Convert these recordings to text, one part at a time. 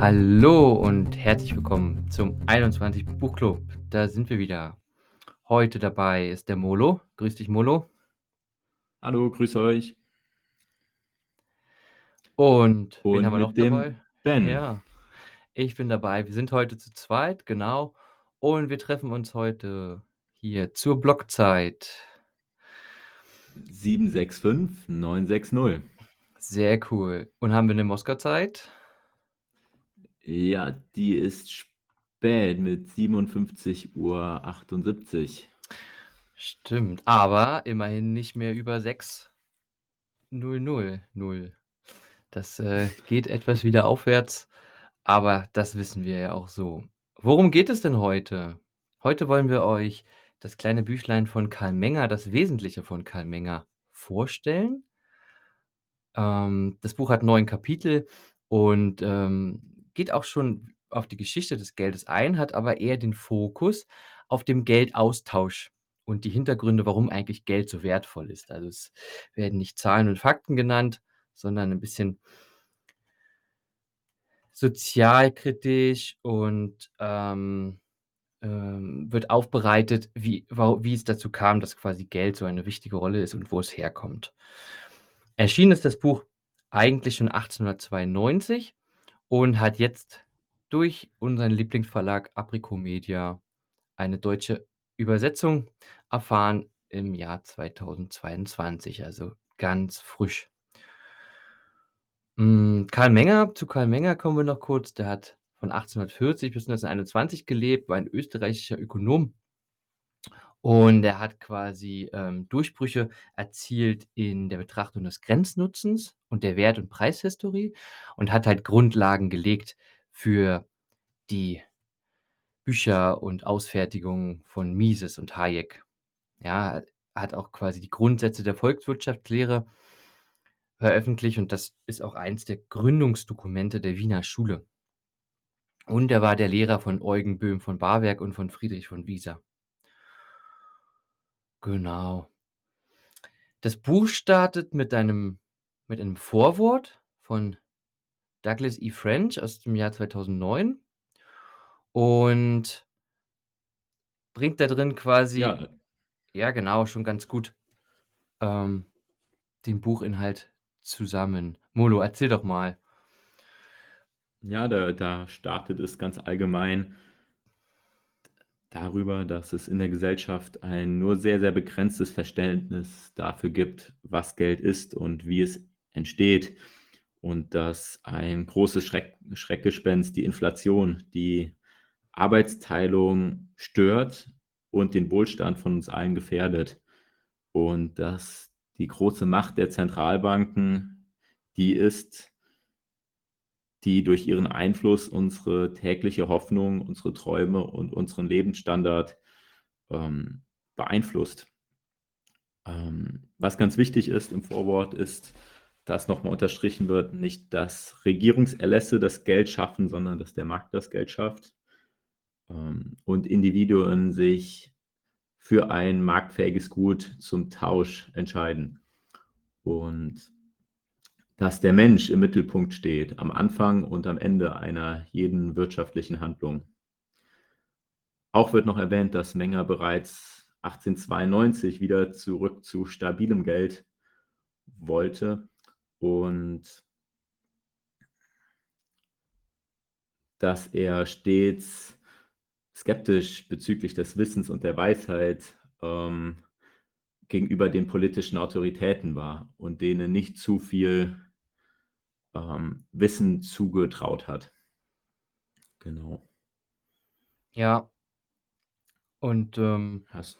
Hallo und herzlich willkommen zum 21 Buchclub. Da sind wir wieder. Heute dabei ist der Molo. Grüß dich, Molo. Hallo, grüß euch. Und, wen Und haben wir noch dabei? Ben. Ja, ich bin dabei. Wir sind heute zu zweit, genau. Und wir treffen uns heute hier zur Blockzeit. 765 960. Sehr cool. Und haben wir eine Moskau-Zeit? Ja, die ist spät mit 57.78 Uhr. Stimmt, aber immerhin nicht mehr über 6 0 0 0. Das äh, geht etwas wieder aufwärts, aber das wissen wir ja auch so. Worum geht es denn heute? Heute wollen wir euch das kleine Büchlein von Karl Menger, das Wesentliche von Karl Menger, vorstellen. Ähm, das Buch hat neun Kapitel und ähm, geht auch schon auf die Geschichte des Geldes ein, hat aber eher den Fokus auf dem Geldaustausch und die Hintergründe, warum eigentlich Geld so wertvoll ist. Also es werden nicht Zahlen und Fakten genannt, sondern ein bisschen sozialkritisch und ähm, ähm, wird aufbereitet, wie, wie es dazu kam, dass quasi Geld so eine wichtige Rolle ist und wo es herkommt. Erschienen ist das Buch eigentlich schon 1892 und hat jetzt durch unseren Lieblingsverlag Aprico Media eine deutsche Übersetzung erfahren im Jahr 2022, also ganz frisch. Hm, Karl Menger zu Karl Menger kommen wir noch kurz. Der hat von 1840 bis 1921 gelebt, war ein österreichischer Ökonom. Und er hat quasi, ähm, Durchbrüche erzielt in der Betrachtung des Grenznutzens und der Wert und Preishistorie und hat halt Grundlagen gelegt für die Bücher und Ausfertigungen von Mises und Hayek. Ja, hat auch quasi die Grundsätze der Volkswirtschaftslehre veröffentlicht und das ist auch eins der Gründungsdokumente der Wiener Schule. Und er war der Lehrer von Eugen Böhm von Barwerk und von Friedrich von Wieser. Genau. Das Buch startet mit einem mit einem Vorwort von Douglas E. French aus dem Jahr 2009 und bringt da drin quasi Ja, ja genau, schon ganz gut, ähm, den Buchinhalt zusammen. Molo, erzähl doch mal. ja da, da startet es ganz allgemein darüber, dass es in der Gesellschaft ein nur sehr, sehr begrenztes Verständnis dafür gibt, was Geld ist und wie es entsteht. Und dass ein großes Schreck, Schreckgespenst die Inflation, die Arbeitsteilung stört und den Wohlstand von uns allen gefährdet. Und dass die große Macht der Zentralbanken die ist, die durch ihren Einfluss unsere tägliche Hoffnung, unsere Träume und unseren Lebensstandard ähm, beeinflusst. Ähm, was ganz wichtig ist im Vorwort ist, dass nochmal unterstrichen wird, nicht dass Regierungserlässe das Geld schaffen, sondern dass der Markt das Geld schafft ähm, und Individuen sich für ein marktfähiges Gut zum Tausch entscheiden. Und dass der Mensch im Mittelpunkt steht, am Anfang und am Ende einer jeden wirtschaftlichen Handlung. Auch wird noch erwähnt, dass Menger bereits 1892 wieder zurück zu stabilem Geld wollte und dass er stets skeptisch bezüglich des Wissens und der Weisheit ähm, gegenüber den politischen Autoritäten war und denen nicht zu viel ähm, Wissen zugetraut hat. Genau. Ja. Und, ähm Hast,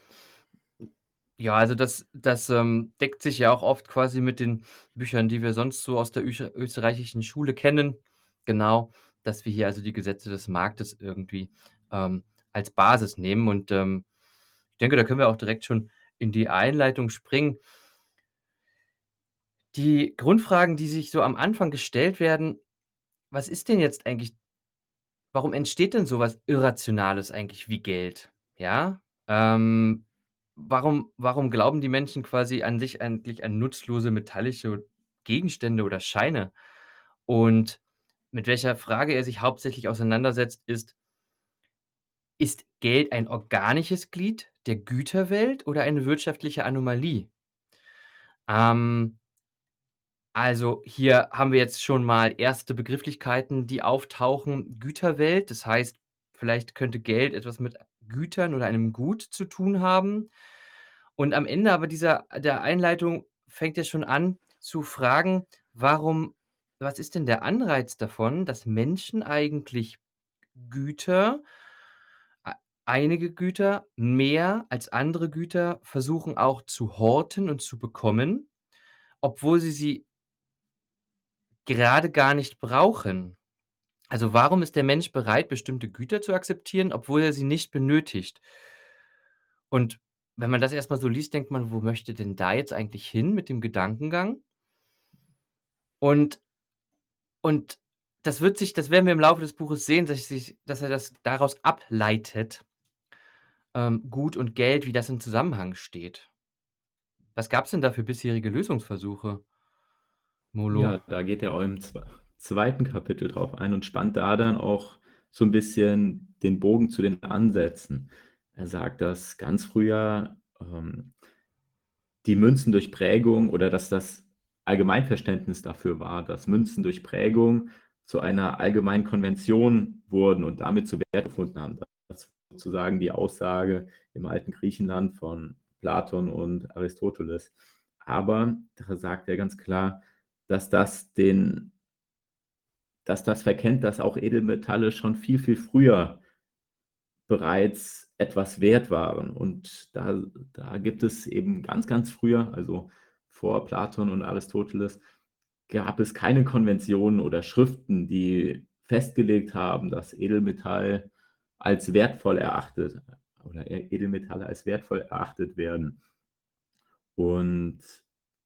Ja, also das das, ähm, deckt sich ja auch oft quasi mit den Büchern, die wir sonst so aus der österreichischen Schule kennen. Genau, dass wir hier also die Gesetze des Marktes irgendwie, ähm, als Basis nehmen und, ähm, ich denke, da können wir auch direkt schon in die Einleitung springen. Die Grundfragen, die sich so am Anfang gestellt werden: „Was ist denn jetzt eigentlich warum entsteht denn so was Irrationales eigentlich wie Geld?“ Ja? Ähm, warum warum glauben die Menschen quasi an sich eigentlich an nutzlose metallische Gegenstände oder Scheine? Und mit welcher Frage er sich hauptsächlich auseinandersetzt, ist ist Geld ein organisches Glied der Güterwelt oder eine wirtschaftliche Anomalie? Ähm also, hier haben wir jetzt schon mal erste Begrifflichkeiten, die auftauchen. Güterwelt, das heißt, vielleicht könnte Geld etwas mit Gütern oder einem Gut zu tun haben. Und am Ende aber dieser der Einleitung fängt er schon an zu fragen: „Warum was ist denn der Anreiz davon, dass Menschen eigentlich Güter ei einige Güter mehr als andere Güter versuchen auch zu horten und zu bekommen, obwohl sie sie gerade gar nicht brauchen?“ Also, warum ist der Mensch bereit, bestimmte Güter zu akzeptieren, obwohl er sie nicht benötigt? Und wenn man das erst mal so liest, denkt man: „Wo möchte denn da jetzt eigentlich hin mit dem Gedankengang?“ Und und das wird sich das werden wir im Laufe des Buches sehen, dass sich dass er das daraus ableitet ähm, Gut und Geld, wie das im Zusammenhang steht. Was gab's denn da für bisherige Lösungsversuche? Molo. Ja, da geht er auch im zwe zweiten Kapitel drauf ein und spannt da dann auch so 'n bisschen den Bogen zu den Ansätzen. Er sagt, dass ganz früher, ähm, die Münzen durch Prägung oder dass das Allgemeinverständnis dafür war, dass Münzen durch Prägung zu einer allgemeinen Konvention wurden und damit zu Wert gefunden haben. Das ist sozusagen die Aussage im alten Griechenland von Platon und Aristoteles. Aber da sagt er ganz klar, dass das den dass das verkennt, dass auch Edelmetalle schon viel, viel früher bereits etwas wert waren. Und da da gibt es eben ganz, ganz früher, also vor Platon und Aristoteles, gab es keine Konventionen oder Schriften, die festgelegt haben, dass Edelmetall als wertvoll erachtet oder Edelmetalle als wertvoll erachtet werden. Und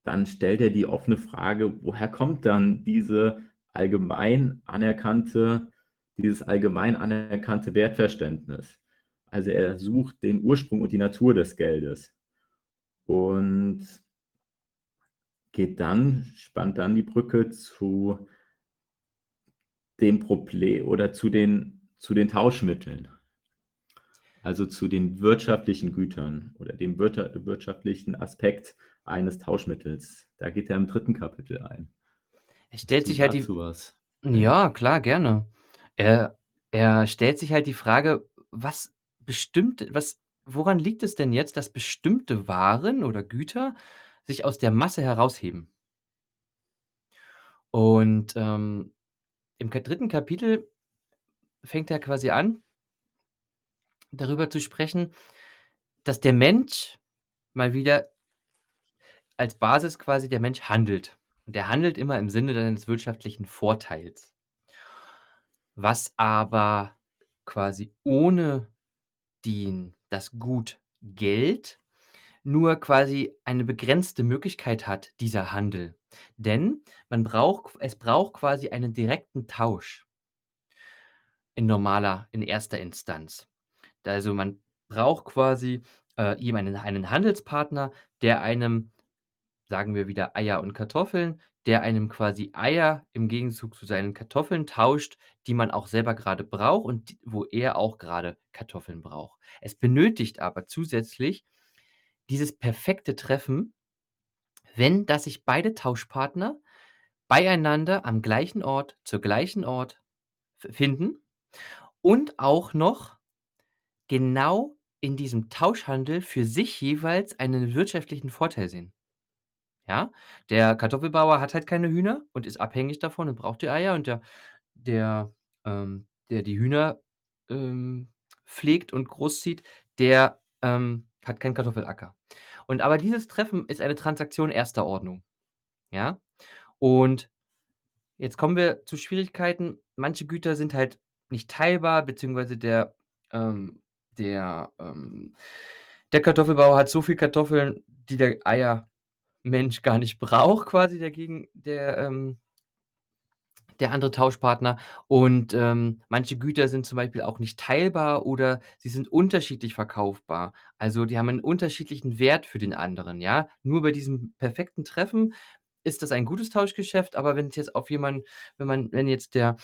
dann stellt er die offene Frage: „Woher kommt dann diese allgemein anerkannte dieses allgemein anerkannte Wertverständnis?“ Also, er sucht den Ursprung und die Natur des Geldes und geht dann spannt dann die Brücke zu dem Proble oder zu den zu den Tauschmitteln. Also, zu den wirtschaftlichen Gütern oder dem wirtschaftlichen Aspekt eines Tauschmittels. Da geht er im 3. Kapitel ein. Es stellt sich halt die was? Ja. klar, gerne. Er er stellt sich halt die Frage, was bestimmt was woran liegt es denn jetzt, dass bestimmte Waren oder Güter sich aus der Masse herausheben? Und, ähm, im 3. Kapitel fängt er quasi an darüber zu sprechen, dass der Mensch mal wieder als Basis quasi der Mensch handelt. Und der handelt immer im Sinne deines wirtschaftlichen Vorteils. Was aber quasi ohne den das Gut Geld nur quasi eine begrenzte Möglichkeit hat, dieser Handel. Denn man braucht es braucht quasi einen direkten Tausch in normaler in 1. Instanz. Also, man braucht quasi, äh, jemanden einen Handelspartner, der einem sagen wir wieder Eier und Kartoffeln der einem quasi Eier im Gegenzug zu seinen Kartoffeln tauscht, die man auch selber grade braucht und d wo er auch grade Kartoffeln braucht. Es benötigt aber zusätzlich dieses perfekte Treffen, wenn dass sich beide Tauschpartner beieinander am gleichen Ort, zur gleichen Ort finden und auch noch genau in diesem Tauschhandel für sich jeweils einen wirtschaftlichen Vorteil sehen. Ja, der Kartoffelbauer hat halt keine Hühner und ist abhängig davon und braucht die Eier und der der, ähm der die Hühner, ähm, pflegt und großzieht, der, ähm, hat keinen Kartoffelacker. Und aber dieses Treffen ist eine Transaktion 1. Ordnung, ja? Und jetzt kommen wir zu Schwierigkeiten. Manche Güter sind halt nicht teilbar, beziehungsweise der, ähm der, ähm der Kartoffelbauer hat so viel Kartoffeln, die der Eiermensch gar nicht braucht quasi, der der, ähm der andere Tauschpartner. Und, ähm, manche Güter sind zum Beispiel auch nicht teilbar oder sie sind unterschiedlich verkaufbar. Also, die haben 'n unterschiedlichen Wert für den anderen, ja? Nur bei diesem perfekten Treffen ist das ein gutes Tauschgeschäft, aber wenn's jetzt auf jemanden wenn man wenn jetzt der,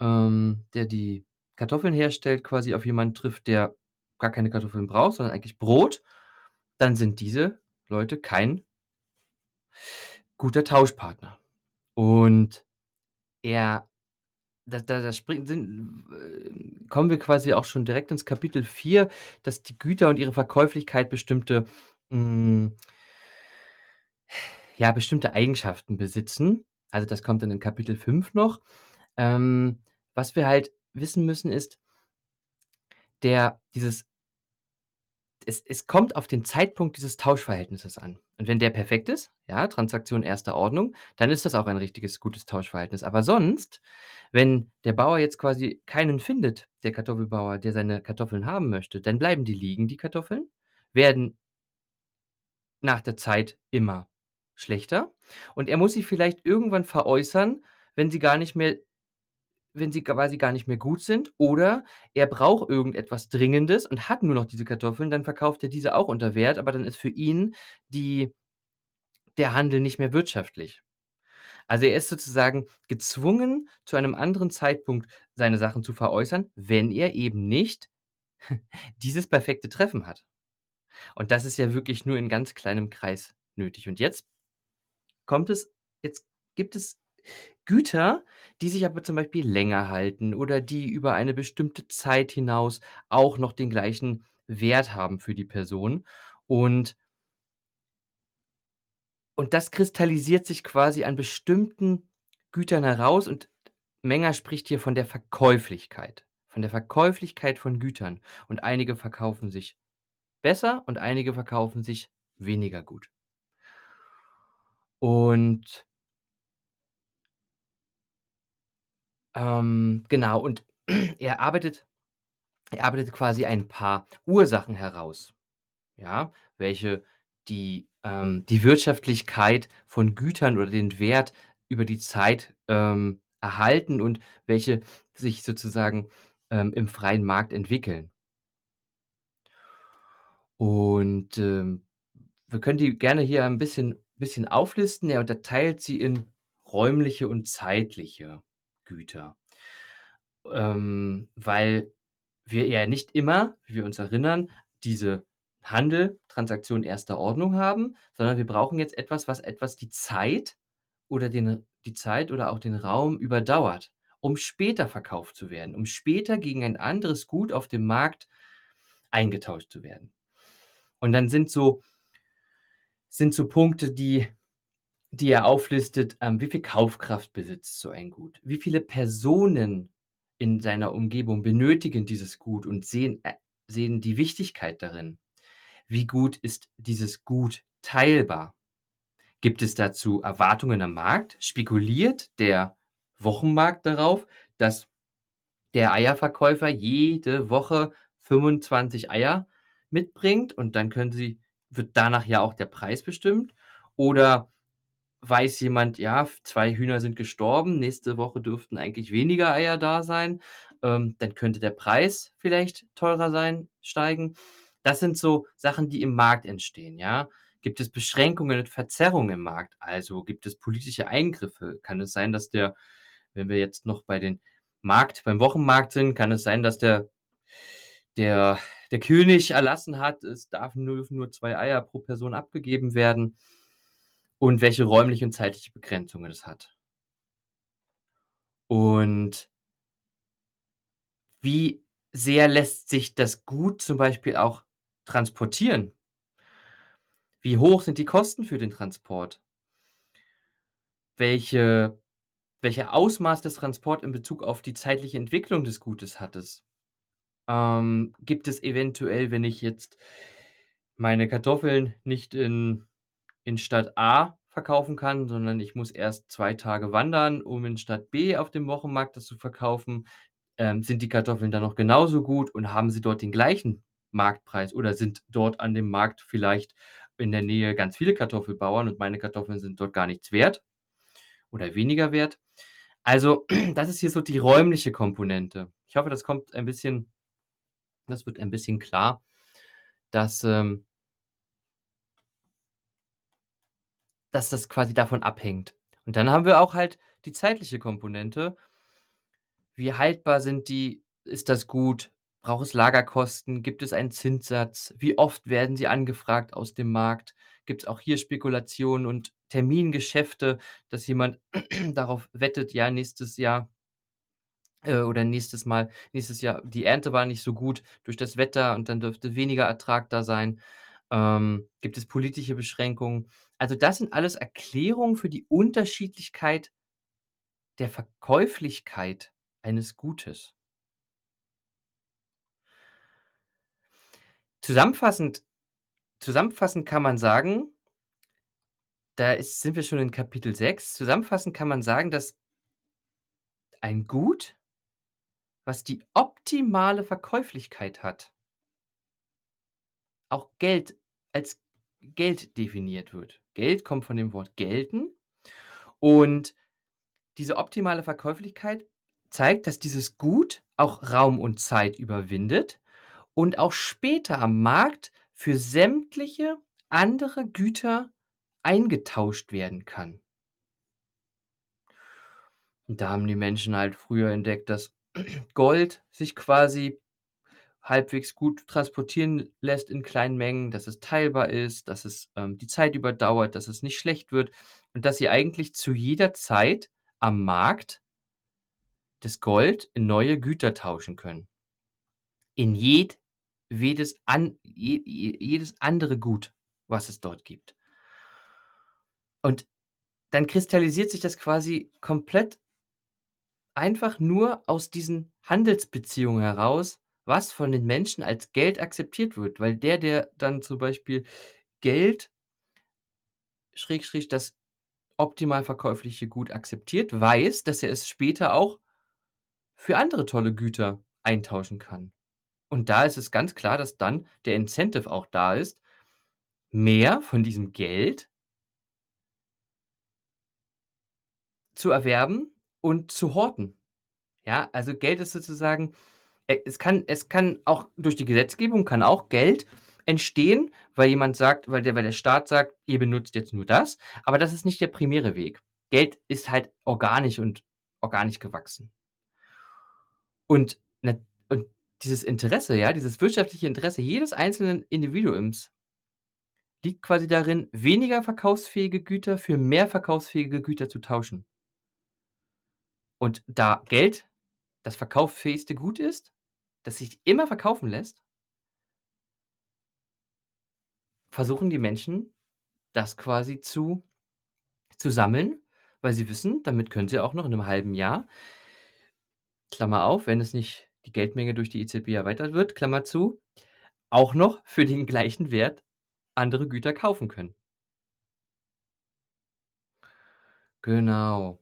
ähm der die Kartoffeln herstellt, quasi auf jemanden trifft, der gar keine Kartoffeln braucht, sondern eigentlich Brot, dann sind diese Leute kein guter Tauschpartner. Und er da da da springt sind äh, kommen wir quasi auch schon direkt ins Kapitel 4, dass die Güter und ihre Verkäuflichkeit bestimmte hm ja, bestimmte Eigenschaften besitzen. Also, das kommt dann in Kapitel 5 noch. Ähm, was wir halt wissen müssen, ist der dieses es es kommt auf den Zeitpunkt dieses Tauschverhältnisses an. Und wenn der perfekt ist, ja, Transaktion 1. Ordnung, dann ist das auch ein richtiges, gutes Tauschverhältnis. Aber sonst, wenn der Bauer jetzt quasi keinen findet, der Kartoffelbauer, der seine Kartoffeln haben möchte, dann bleiben die liegen, die Kartoffeln, werden nach der Zeit immer schlechter und er muss sie vielleicht irgendwann veräußern, wenn sie gar nicht mehr wenn sie quasi gar nicht mehr gut sind oder er braucht irgendetwas Dringendes und hat nur noch diese Kartoffeln, dann verkauft er diese auch unter Wert, aber dann ist für ihn die der Handel nicht mehr wirtschaftlich. Also, er ist sozusagen gezwungen, zu einem anderen Zeitpunkt seine Sachen zu veräußern, wenn er eben nicht dieses perfekte Treffen hat. Und das ist ja wirklich nur in ganz kleinem Kreis nötig. Und jetzt kommt es jetzt gibt es Güter, die sich aber zum Beispiel länger halten oder die über eine bestimmte Zeit hinaus auch noch den gleichen Wert haben für die Person. Und und das kristallisiert sich quasi an bestimmten Gütern heraus und Menger spricht hier von der Verkäuflichkeit von der Verkäuflichkeit von Gütern. Und einige verkaufen sich besser und einige verkaufen sich weniger gut. Und ähm, genau, und er arbeitet er arbeitet quasi ein paar Ursachen heraus, ja, welche die ähm, die Wirtschaftlichkeit von Gütern oder den Wert über die Zeit, ähm, erhalten und welche sich sozusagen, ähm, im freien Markt entwickeln. Und, ähm, wir können die gerne hier ein bisschen bisschen auflisten. Er unterteilt sie in räumliche und zeitliche Güter. Ähm, weil wir ja nicht immer, wie wir uns erinnern, diese Handel, Transaktion 1. Ordnung haben, sondern wir brauchen jetzt etwas, was etwas die Zeit oder den die Zeit oder auch den Raum überdauert, um später verkauft zu werden, um später gegen ein anderes Gut auf dem Markt eingetauscht zu werden. Und dann sind so sind so Punkte, die die er auflistet, ähm, wie viel Kaufkraft besitzt so ein Gut? Wie viele Personen in seiner Umgebung benötigen dieses Gut und sehen äh, sehen die Wichtigkeit darin? Wie gut ist dieses Gut teilbar? Gibt es dazu Erwartungen am Markt? Spekuliert der Wochenmarkt darauf, dass der Eierverkäufer jede Woche 25 Eier mitbringt und dann können sie wird danach ja auch der Preis bestimmt? Oder weiß jemand: „Ja, 2 Hühner sind gestorben, nächste Woche dürften eigentlich weniger Eier da sein“, ähm, dann könnte der Preis vielleicht teurer sein steigen. Das sind so Sachen, die im Markt entstehen, ja? Gibt es Beschränkungen und Verzerrungen im Markt? Also, gibt es politische Eingriffe? Kann es sein, dass der wenn wir jetzt noch bei den Markt beim Wochenmarkt sind, kann es sein, dass der der der König erlassen hat, es darf dürfen nur 2 Eier pro Person abgegeben werden und welche räumliche und zeitliche Begrenzungen es hat. Und wie sehr lässt sich das Gut zum Beispiel auch transportieren? Wie hoch sind die Kosten für den Transport? Welche welche Ausmaß des Transport in Bezug auf die zeitliche Entwicklung des Gutes hat es? Ähm, gibt es eventuell, wenn ich jetzt meine Kartoffeln nicht in in Stadt A verkaufen kann, sondern ich muss erst 2 Tage wandern, um in Stadt B auf dem Wochenmarkt das zu verkaufen, ähm, sind die Kartoffeln dann noch genauso gut und haben sie dort den gleichen Marktpreis oder sind dort an dem Markt vielleicht in der Nähe ganz viele Kartoffelbauern und meine Kartoffeln sind dort gar nichts wert oder weniger wert? Also, das ist hier so die räumliche Komponente. Ich hoffe, das kommt ein bisschen das wird ein bisschen klar, dass, ähm dass das quasi davon abhängt. Und dann haben wir auch halt die zeitliche Komponente. Wie haltbar sind die? Ist das gut? Braucht es Lagerkosten? Gibt es einen Zinssatz? Wie oft werden sie angefragt aus dem Markt? Gibt's auch hier Spekulationen und Termingeschäfte, dass jemand darauf wettet, ja, nächstes Jahr äh, oder nächstes Mal nächstes Jahr die Ernte war nicht so gut durch das Wetter und dann dürfte weniger Ertrag da sein. Ähm, gibt es politische Beschränkungen? Also, das sind alles Erklärungen für die Unterschiedlichkeit der Verkäuflichkeit eines Gutes. Zusammenfassend zusammenfassend kann man sagen da ist sind wir schon in Kapitel 6. Zusammenfassend kann man sagen, dass ein Gut was die optimale Verkäuflichkeit hat auch Geld als Geld definiert wird. Geld kommt von dem Wort gelten und diese optimale Verkäuflichkeit zeigt, dass dieses Gut auch Raum und Zeit überwindet und auch später am Markt für sämtliche andere Güter eingetauscht werden kann. Und da haben die Menschen halt früher entdeckt, dass Gold sich quasi halbwegs gut transportieren lässt in kleinen Mengen, dass es teilbar ist, dass es, ähm, die Zeit überdauert, dass es nicht schlecht wird und dass sie eigentlich zu jeder Zeit am Markt das Gold in neue Güter tauschen können. In jedwedes an je je jedes andere Gut, was es dort gibt. Und dann kristallisiert sich das quasi komplett einfach nur aus diesen Handelsbeziehungen heraus, was von den Menschen als Geld akzeptiert wird, weil der, der dann zum Beispiel Geld Schrägstrich das optimal verkäufliche Gut akzeptiert, weiß, dass er es später auch für andere tolle Güter eintauschen kann. Und da ist es ganz klar, dass dann der Incentive auch da ist, mehr von diesem Geld zu erwerben und zu horten. Ja, also Geld ist sozusagen es kann es kann auch durch die Gesetzgebung kann auch Geld entstehen, weil jemand sagt weil der weil der Staat sagt: „Ihr benutzt jetzt nur das“, aber das ist nicht der primäre Weg. Geld ist halt organisch und organisch gewachsen. Und und dieses Interesse, ja, dieses wirtschaftliche Interesse jedes einzelnen Individuums liegt quasi darin, weniger verkaufsfähige Güter für mehr verkaufsfähige Güter zu tauschen. Und da Geld das verkauffähigste Gut ist, das sich immer verkaufen lässt versuchen die Menschen, das quasi zu zu sammeln, weil sie wissen, damit können sie auch noch in 'nem halben Jahr Klammer auf, wenn es nicht die Geldmenge durch die EZB erweitert wird, Klammer zu, auch noch für den gleichen Wert andere Güter kaufen können. Genau.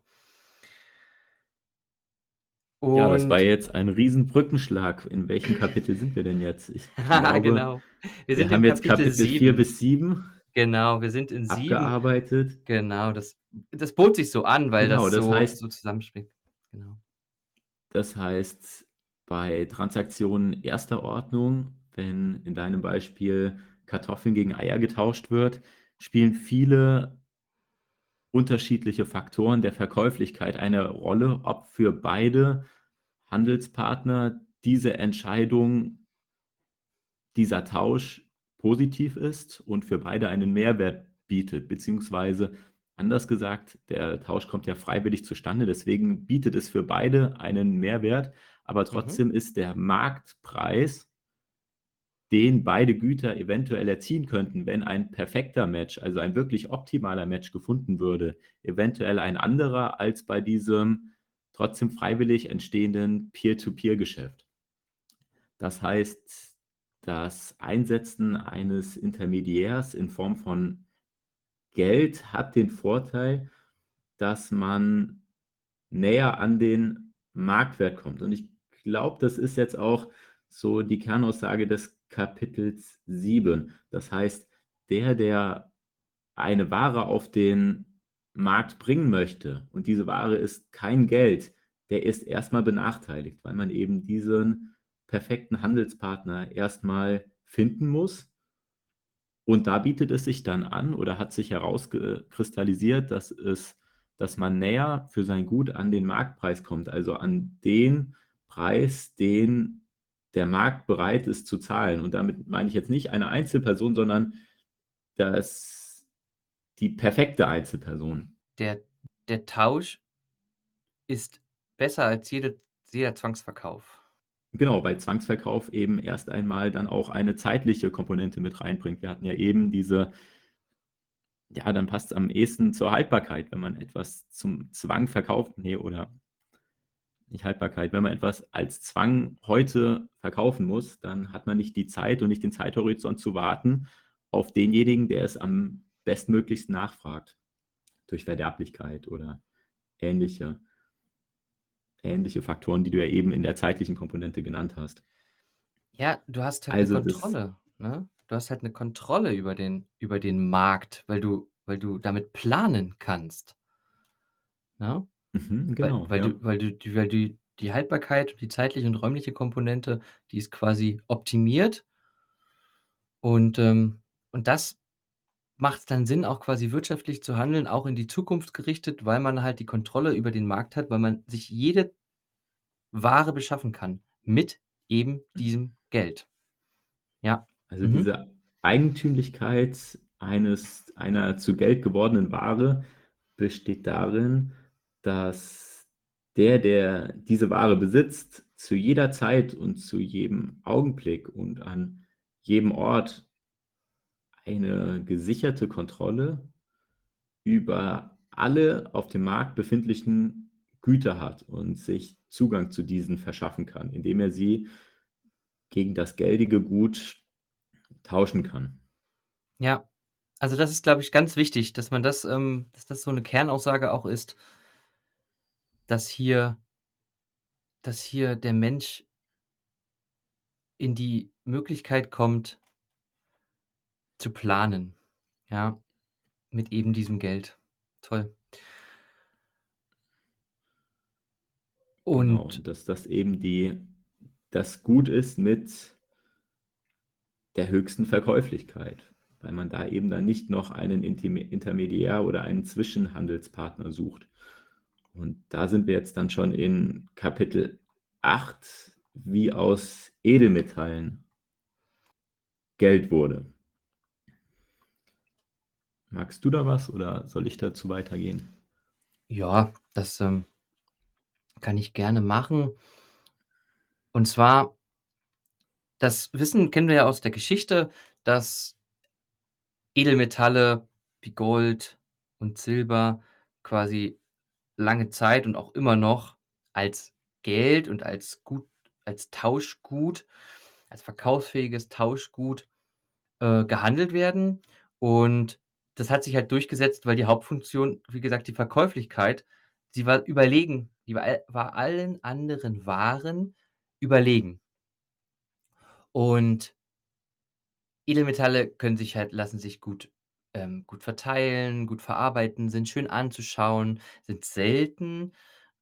Ja, das war Und jetzt ein Riesenbrückenschlag. In welchem Kapitel sind wir denn jetzt? Ich glaube, Genau. Wir wir haben jetzt Kapitel Kapitel 4 7. bis 7 Genau, wir sind in 7. abgearbeitet. Genau, das das bot sich so an, weil Genau, das das so heißt so zusammenspielt. Genau. das heißt, bei Transaktionen 1. Ordnung, wenn in deinem Beispiel Kartoffeln gegen Eier getauscht wird, spielen viele unterschiedliche Faktoren der Verkäuflichkeit eine Rolle, ob für beide Handelspartner diese Entscheidung dieser Tausch positiv ist und für beide einen Mehrwert bietet, beziehungsweise anders gesagt, der Tausch kommt ja freiwillig zustande, deswegen bietet es für beide einen Mehrwert, aber Mhm. trotzdem ist der Marktpreis den beide Güter eventuell erzielen könnten, wenn ein perfekter Match, also ein wirklich optimaler Match gefunden würde, eventuell ein anderer als bei diesem trotzdem freiwillig entstehenden Peer-to-Peer-Geschäft. Das heißt, das Einsetzen eines Intermediärs in Form von Geld hat den Vorteil, dass man näher an den Marktwert kommt. Und ich glaube, das ist jetzt auch so die Kernaussage des Kapitels 7. Das heißt, der, der eine Ware auf den Markt bringen möchte und diese Ware ist kein Geld, der ist erst mal benachteiligt, weil man eben diesen perfekten Handelspartner erst mal finden muss Und da bietet es sich dann an oder hat sich herausgekristallisiert, dass es dass man näher für sein Gut an den Marktpreis kommt, also an den Preis, den der Markt bereit ist zu zahlen. Und damit meine ich jetzt nicht eine Einzelperson, sondern das die perfekte Einzelperson. Der der Tausch ist besser als jede jeder Zwangsverkauf. Genau, weil Zwangsverkauf eben erst einmal dann auch eine zeitliche Komponente mit reinbringt. Wir hatten ja eben diese ja, dann passt's am ehesten zur Haltbarkeit, wenn man etwas zum Zwang verkauft ne, oder nicht Haltbarkeit. Wenn man etwas als Zwang heute verkaufen muss, dann hat man nicht die Zeit und nicht den Zeithorizont zu warten auf denjenigen, der es am bestmöglichst nachfragt, durch Verderblichkeit oder ähnliche ähnliche Faktoren, die du ja eben in der zeitlichen Komponente genannt hast. Ja, du hast halt Also, das Kontrolle, ne? Du hast halt 'ne Kontrolle über den über den Markt, weil du weil du damit planen kannst. Ne? Mhm, Weil genau, weil ja. du weil du die weil die die Haltbarkeit, die zeitliche und räumliche Komponente, die ist quasi optimiert. Und, ähm und das macht's dann Sinn, auch quasi wirtschaftlich zu handeln, auch in die Zukunft gerichtet, weil man halt die Kontrolle über den Markt hat, weil man sich jede Ware beschaffen kann mit eben diesem Geld. Ja. Also, Mhm. diese Eigentümlichkeit eines einer zu Geld gewordenen Ware besteht darin, dass der, der diese Ware besitzt, zu jeder Zeit und zu jedem Augenblick und an jedem Ort eine gesicherte Kontrolle über alle auf dem Markt befindlichen Güter hat und sich Zugang zu diesen verschaffen kann, indem er sie gegen das geldige Gut tauschen kann. Ja. Also, das ist, glaube ich, ganz wichtig, dass man das ähm, dass das so 'ne Kernaussage auch ist dass hier dass hier der Mensch in die Möglichkeit kommt zu planen, ja, mit eben diesem Geld. Toll. Genau, Und dass das eben die das Gut ist mit der höchsten Verkäuflichkeit, weil man da eben dann nicht noch einen Intermediär oder einen Zwischenhandelspartner sucht. Und da sind wir jetzt dann schon in Kapitel 8, wie aus Edelmetallen Geld wurde. Magst du da was oder soll ich dazu weitergehen? Ja, das, ähm, kann ich gerne machen. Und zwar das Wissen kennen wir ja aus der Geschichte, dass Edelmetalle wie Gold und Silber quasi lange Zeit und auch immer noch als Geld und als Gut als Tauschgut als verkaufsfähiges Tauschgut, äh, gehandelt werden. Und das hat sich halt durchgesetzt, weil die Hauptfunktion, wie gesagt, die Verkäuflichkeit, sie war überlegen. Die war war allen anderen Waren überlegen. Und Edelmetalle können sich halt lassen sich gut ähm, gut verteilen, gut verarbeiten, sind schön anzuschauen, sind selten.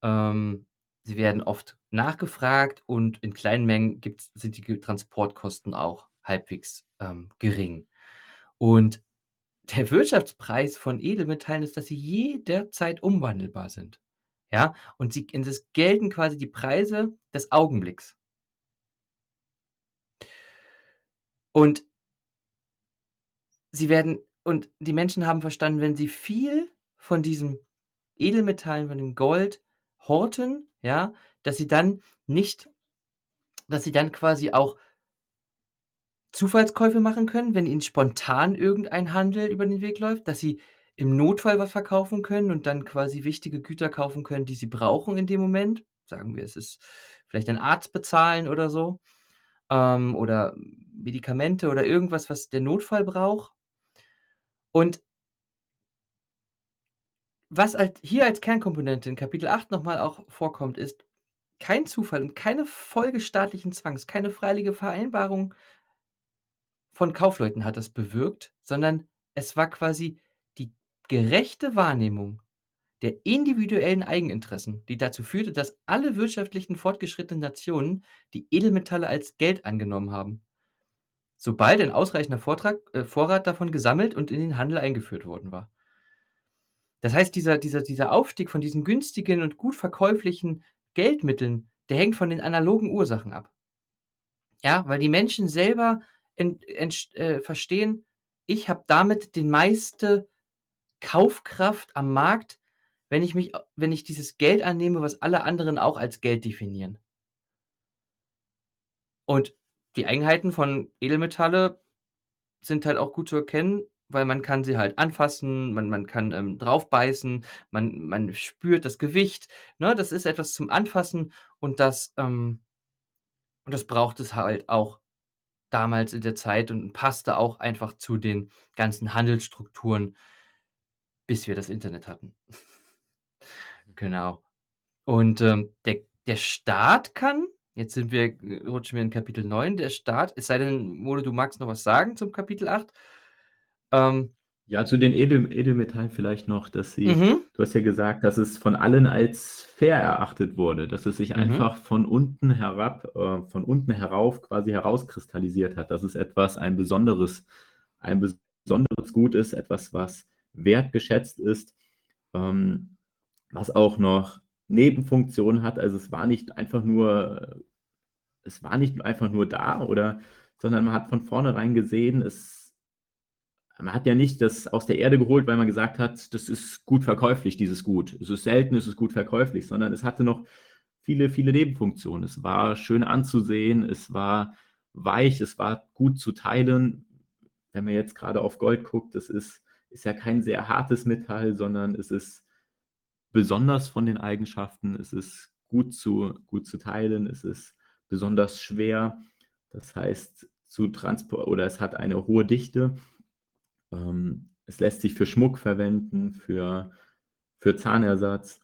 Ähm, sie werden oft nachgefragt und in kleinen Mengen gibt's sind die Transportkosten auch halbwegs, ähm, gering. Und der Wirtschaftspreis von Edelmetallen ist, dass sie jederzeit umwandelbar sind. Ja? Und sie und es gelten quasi die Preise des Augenblicks. Und sie werden und die Menschen haben verstanden, wenn sie viel von diesen Edelmetallen, von dem Gold horten, ja, dass sie dann nicht dass sie dann quasi auch Zufallskäufe machen können, wenn ihnen spontan irgendein Handel über den Weg läuft, dass sie im Notfall was verkaufen können und dann quasi wichtige Güter kaufen können, die sie brauchen in dem Moment. Sagen wir, es ist vielleicht ein Arzt bezahlen oder so, ähm, oder Medikamente oder irgendwas, was der Notfall braucht. Und was halt hier als Kernkomponente in Kapitel 8 noch mal auch vorkommt, ist kein Zufall und keine Folge staatlichen Zwangs, keine freiwillige Vereinbarung von Kaufleuten hat das bewirkt, sondern es war quasi die gerechte Wahrnehmung der individuellen Eigeninteressen, die dazu führte, dass alle wirtschaftlichen fortgeschrittenen Nationen die Edelmetalle als Geld angenommen haben. Sobald ein ausreichender Vortrag äh, Vorrat davon gesammelt und in den Handel eingeführt worden war. Das heißt, dieser dieser dieser Aufstieg von diesen günstigen und gut verkäuflichen Geldmitteln, der hängt von den analogen Ursachen ab. Ja, weil die Menschen selber ent entsch äh, verstehen: „Ich habe damit die meiste Kaufkraft am Markt, wenn ich mich wenn ich dieses Geld annehme, was alle anderen auch als Geld definieren.“ Und die Eigenheiten von Edelmetalle sind halt auch gut zu erkennen, weil man kann sie halt anfassen, man man kann, ähm, drauf beißen, man man spürt das Gewicht, ne? Das ist etwas zum Anfassen und das, ähm und das braucht es halt auch damals in der Zeit und passte auch einfach zu den ganzen Handelsstrukturen, bis wir das Internet hatten. Genau. Und, ähm, der der Staat kann jetzt sind wir äh, rutschen wir in Kapitel 9, der Staat es sei denn, Molo, du magst noch was sagen zum Kapitel 8? Ähm Ja, zu den Edel Edelmetallen vielleicht noch, dass sie Mhm. du hast ja gesagt, dass es von allen als fair erachtet wurde, dass es sich Mhm. einfach von unten herab äh, von unten herauf quasi herauskristallisiert hat, dass es etwas ein besonderes ein besonderes Gut ist, etwas, was wertgeschätzt ist, ähm, was auch noch Nebenfunktionen hat. Also, es war nicht einfach nur es war nicht einfach nur da oder sondern man hat von vornherein gesehen, es man hat ja nicht das aus der Erde geholt, weil man gesagt hat: „Das ist gut verkäuflich, dieses Gut. Es ist selten, es ist gut verkäuflich“, sondern es hatte noch viele, viele Nebenfunktionen. Es war schön anzusehen, es war weich, es war gut zu teilen. Wenn man jetzt grade auf Gold guckt, das ist ist ja kein sehr hartes Metall, sondern es ist besonders von den Eigenschaften. Es ist gut zu gut zu teilen, es ist besonders schwer. Das heißt, zu transpor oder es hat eine hohe Dichte. Ähm, es lässt sich für Schmuck verwenden, für für Zahnersatz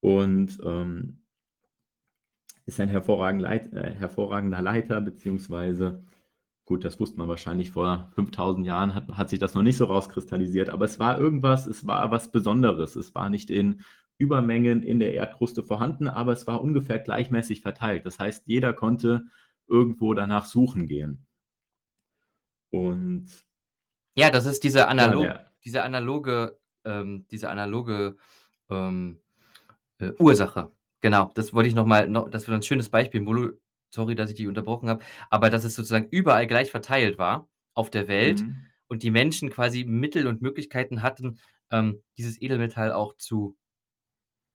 und, ähm ist ein hervorragend Leit äh, hervorragender Leiter beziehungsweise gut, das wusste man wahrscheinlich vor 5.000 Jahren, hat hat sich das noch nicht so rauskristallisiert, aber es war irgendwas es war was Besonderes. Es war nicht in Übermengen in der Erdkruste vorhanden, aber es war ungefähr gleichmäßig verteilt. Das heißt, jeder konnte irgendwo danach suchen gehen. Und Ja, das ist diese ja, analog der diese analoge ähm, diese analoge, ähm, äh, Ursache. Genau, das wollte ich noch mal no das war 'n schönes Beispiel, Molo sorry, dass ich dich unterbrochen habe, aber dass es sozusagen überall gleich verteilt war auf der Welt Mhm. und die Menschen quasi Mittel und Möglichkeiten hatten, ähm, dieses Edelmetall auch zu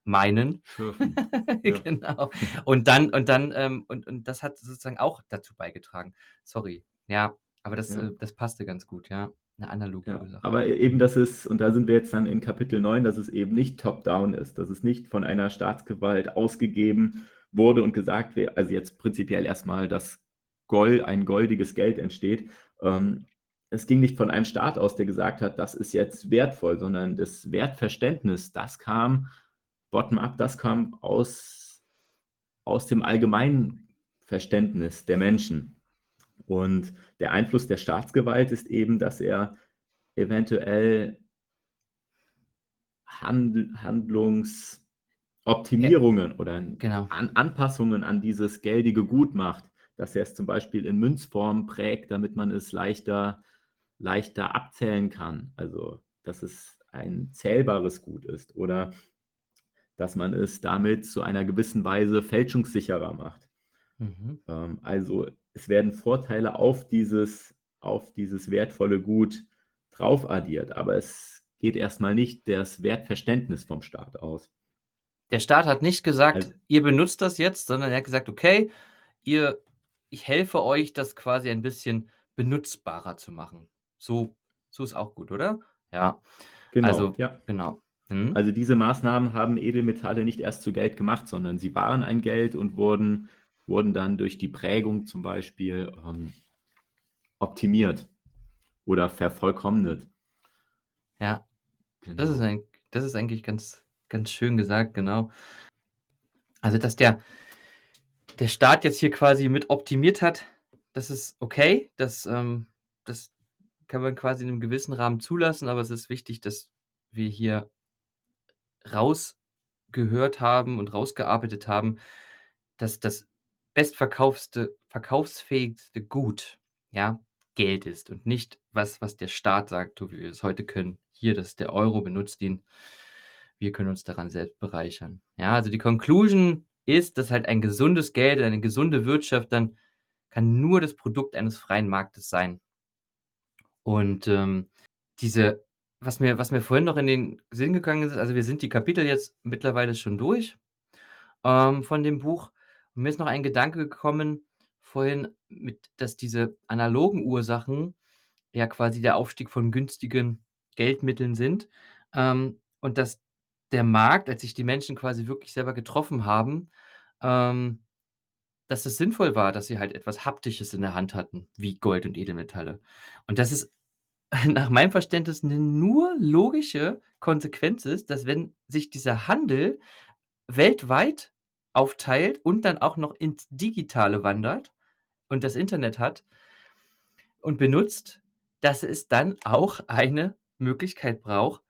meinen. Schürfen. Genau. Und dann und dann, ähm und und das hat sozusagen auch dazu beigetragen. Sorry. Ja, aber das, Ja. äh das passte ganz gut, ja. 'Ne analoge Ja, Ursache. aber e eben, das ist und da sind wir jetzt dann in Kapitel 9, dass es eben nicht top down ist, dass es nicht von einer Staatsgewalt ausgegeben wurde und gesagt wär also, jetzt prinzipiell erst mal, dass Gold ein goldiges Geld entsteht. Ähm, es ging nicht von einem Staat aus, der gesagt hat: „Das ist jetzt wertvoll“, sondern das Wertverständnis, das kam bottom up, das kam aus aus dem allgemeinen Verständnis der Menschen. Und der Einfluss der Staatsgewalt ist eben, dass er eventuell Handl Ja. Handlungsoptimierungen oder Genau. An Anpassungen an dieses geldige Gut macht, dass er es zum Beispiel in Münzform prägt, damit man es leichter leichter abzählen kann. Also, dass es ein zählbares Gut ist oder dass man es damit zu einer gewissen Weise fälschungssicherer macht. Mhm. Ähm, also, es werden Vorteile auf dieses auf dieses wertvolle Gut drauf addiert, aber es geht erst mal nicht das Wertverständnis vom Staat aus. Der Staat hat nicht gesagt: Al „Ihr benutzt das jetzt“, sondern er hat gesagt: „Okay, ihr ich helfe euch, das quasi ein bisschen benutzbarer zu machen.“ So so ist auch gut, oder? Ja, Genau, also ja. genau. Mhm. Also, diese Maßnahmen haben Edelmetalle nicht erst zu Geld gemacht, sondern sie waren ein Geld und wurden wurden dann durch die Prägung zum Beispiel, ähm, optimiert oder vervollkommnet. Ja, das ist Genau. eig das ist eigentlich ganz ganz schön gesagt, genau. Also, dass der der Staat jetzt hier quasi mit optimiert hat, das ist okay. Das, ähm das kann man quasi in 'nem gewissen Rahmen zulassen, aber es ist wichtig, dass wir hier rausgehört haben und rausgearbeitet haben, dass das bestverkaufste verkaufsfähigste Gut, ja, Geld ist und nicht was, was der Staat sagt, so wie wir es heute können. Hier, das ist der Euro, benutzt ihn. Wir können uns daran selbst bereichern. Ja, also die Conclusion ist, dass halt ein gesundes Geld, eine gesunde Wirtschaft dann kann nur das Produkt eines freien Marktes sein. Und ähm, diese, was mir, was mir vorhin noch in den Sinn gegangen ist, also wir sind die Kapitel jetzt mittlerweile schon durch ähm, von dem Buch. Und mir ist noch ein Gedanke gekommen vorhin, mit, dass diese analogen Ursachen ja quasi der Aufstieg von günstigen Geldmitteln sind. Ähm, und dass der Markt, als sich die Menschen quasi wirklich selber getroffen haben, ähm, dass es sinnvoll war, dass sie halt etwas Haptisches in der Hand hatten, wie Gold und Edelmetalle. Und dass es nach meinem Verständnis eine nur logische Konsequenz ist, dass wenn sich dieser Handel weltweit aufteilt und dann auch noch ins Digitale wandert und das Internet hat und benutzt, dass es dann auch eine Möglichkeit braucht,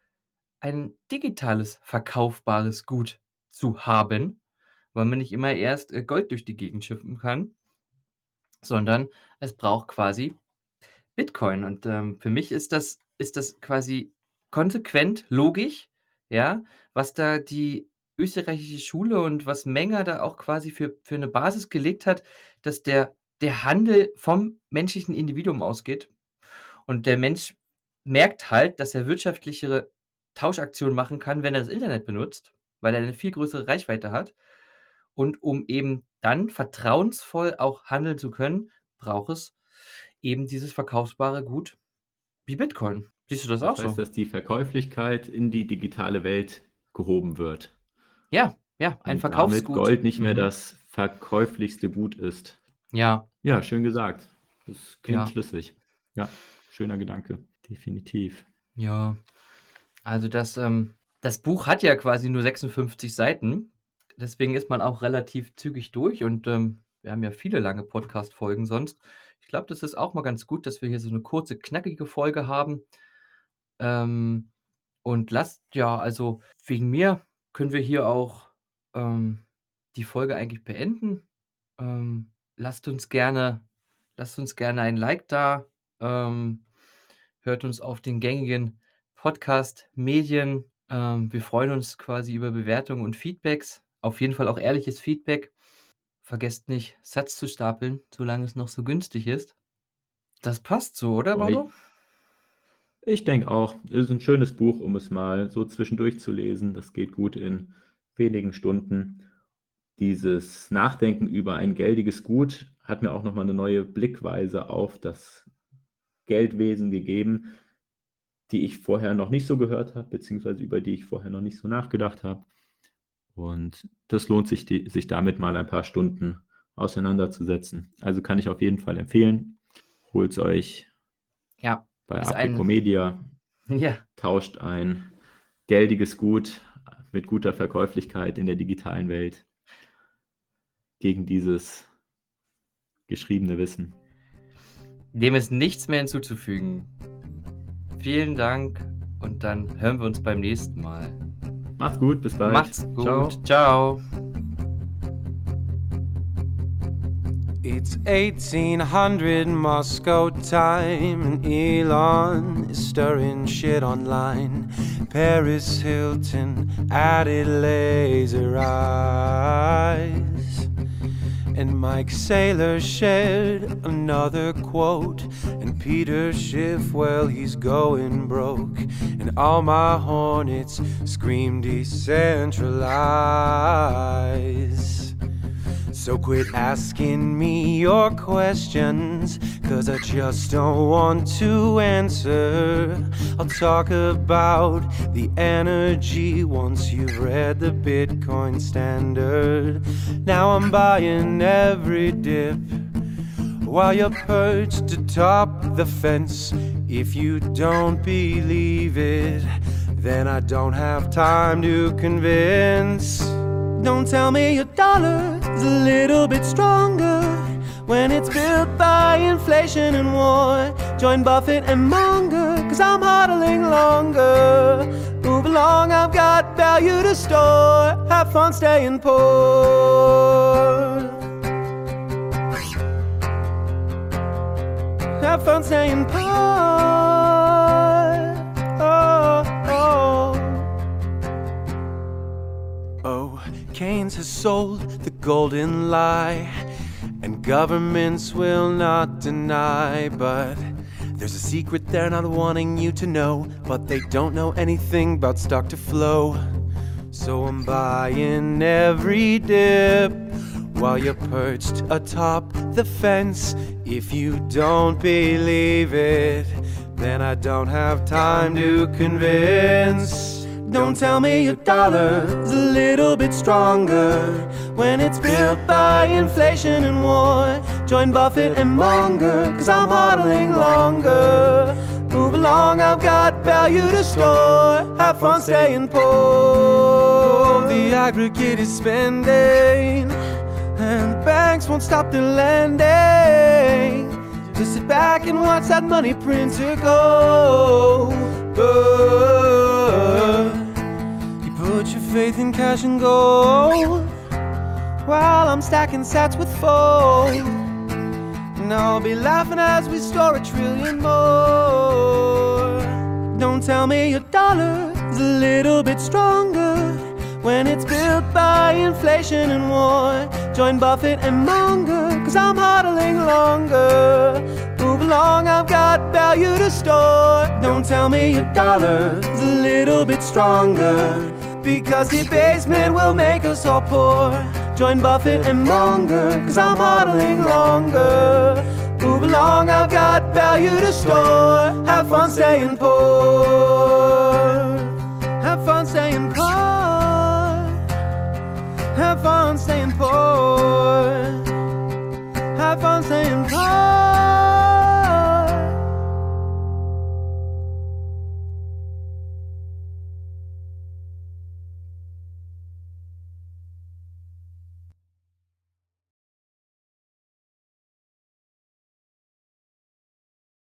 ein digitales verkaufbares Gut zu haben, weil man nicht immer erst äh, Gold durch die Gegend schiffen kann, sondern es braucht quasi Bitcoin. Und ähm, für mich ist das, ist das quasi konsequent logisch, ja, was da die österreichische Schule und was Menger da auch quasi für, für eine Basis gelegt hat, dass der, der Handel vom menschlichen Individuum ausgeht. Und der Mensch merkt halt, dass er wirtschaftlichere Tauschaktionen machen kann, wenn er das Internet benutzt, weil er eine viel größere Reichweite hat. Und um eben dann vertrauensvoll auch handeln zu können, braucht es eben dieses verkaufsbare Gut wie Bitcoin. Siehst du das, das auch heißt, so? dass die Verkäuflichkeit in die digitale Welt gehoben wird. Ja, ja, ein Und Verkaufsgut. Damit Gold nicht mehr mhm. das verkäuflichste Gut ist. Ja. Ja, schön gesagt. Das klingt ja. schlüssig. Ja, schöner Gedanke. Definitiv. Ja. Also das, ähm, das Buch hat ja quasi nur 56 Seiten. Deswegen ist man auch relativ zügig durch und ähm, wir haben ja viele lange Podcast-Folgen sonst. Ich glaube, das ist auch mal ganz gut, dass wir hier so eine kurze, knackige Folge haben. Ähm, und lasst, ja, also wegen mir können wir hier auch ähm, die Folge eigentlich beenden. Ähm, lasst uns gerne, lasst uns gerne ein Like da. Ähm, hört uns auf den gängigen Podcast-Medien. Ähm, wir freuen uns quasi über Bewertungen und Feedbacks. Auf jeden Fall auch ehrliches Feedback. Vergesst nicht, Satz zu stapeln, solange es noch so günstig ist. Das passt so, oder, Boah, Ich denke auch, es ist ein schönes Buch, um es mal so zwischendurch zu lesen. Das geht gut in wenigen Stunden. Dieses Nachdenken über ein geldiges Gut hat mir auch nochmal eine neue Blickweise auf das Geldwesen gegeben, die ich vorher noch nicht so gehört habe, beziehungsweise über die ich vorher noch nicht so nachgedacht habe. Und das lohnt sich, die, sich damit mal ein paar Stunden auseinanderzusetzen. Also kann ich auf jeden Fall empfehlen. Holt es euch ja, bei Apicomedia. Ja. Tauscht ein geldiges Gut mit guter Verkäuflichkeit in der digitalen Welt gegen dieses geschriebene Wissen. Dem ist nichts mehr hinzuzufügen. Vielen Dank und dann hören wir uns beim nächsten Mal. Macht's gut, bis bald. Macht's gut. Ciao. Ciao. It's 1800 Moscow time, and Elon is stirring shit online. Paris Hilton added laser eyes. And Mike Saylor shared another quote. And Peter Schiff, well, he's going broke. And all my hornets scream decentralize. So quit asking me your questions, cause I just don't want to answer. I'll talk about the energy once you've read the Bitcoin standard. Now I'm buying every dip while you're perched atop the fence. If you don't believe it, then I don't have time to convince. Don't tell me your dollar is a little bit stronger when it's built by inflation and war. Join Buffett and Munger, cause I'm hodling longer. Move along, I've got value to store. Have fun staying poor. Have fun staying poor. Has sold the golden lie, and governments will not deny, but. There's a secret they're not wanting you to know, but they don't know anything about stock to flow. So I'm buying every dip while you're perched atop the fence. If you don't believe it, then I don't have time to convince. Don't tell me your dollar's a little bit stronger when it's built by inflation and war. Join Buffett and Munger, cause I'm hodling longer. Move along, I've got value to store. Have fun staying poor. The aggregate is spending, and the banks won't stop their lending. Just sit back and watch that money printer go. go. Put your faith in cash and gold while I'm stacking sats with fold. And I'll be laughing as we store a trillion more. Don't tell me your dollar is a little bit stronger when it's built by inflation and war. Join Buffett and Munger, cause I'm hodling longer. Move along, I've got value to store. Don't tell me your dollar is a little bit stronger. Because the basement will make us all poor. Join Buffett and Munger, cause I'm hodling longer. Move along, I've got value to store. Have fun staying poor. Have fun staying poor. Have fun staying poor. Have fun staying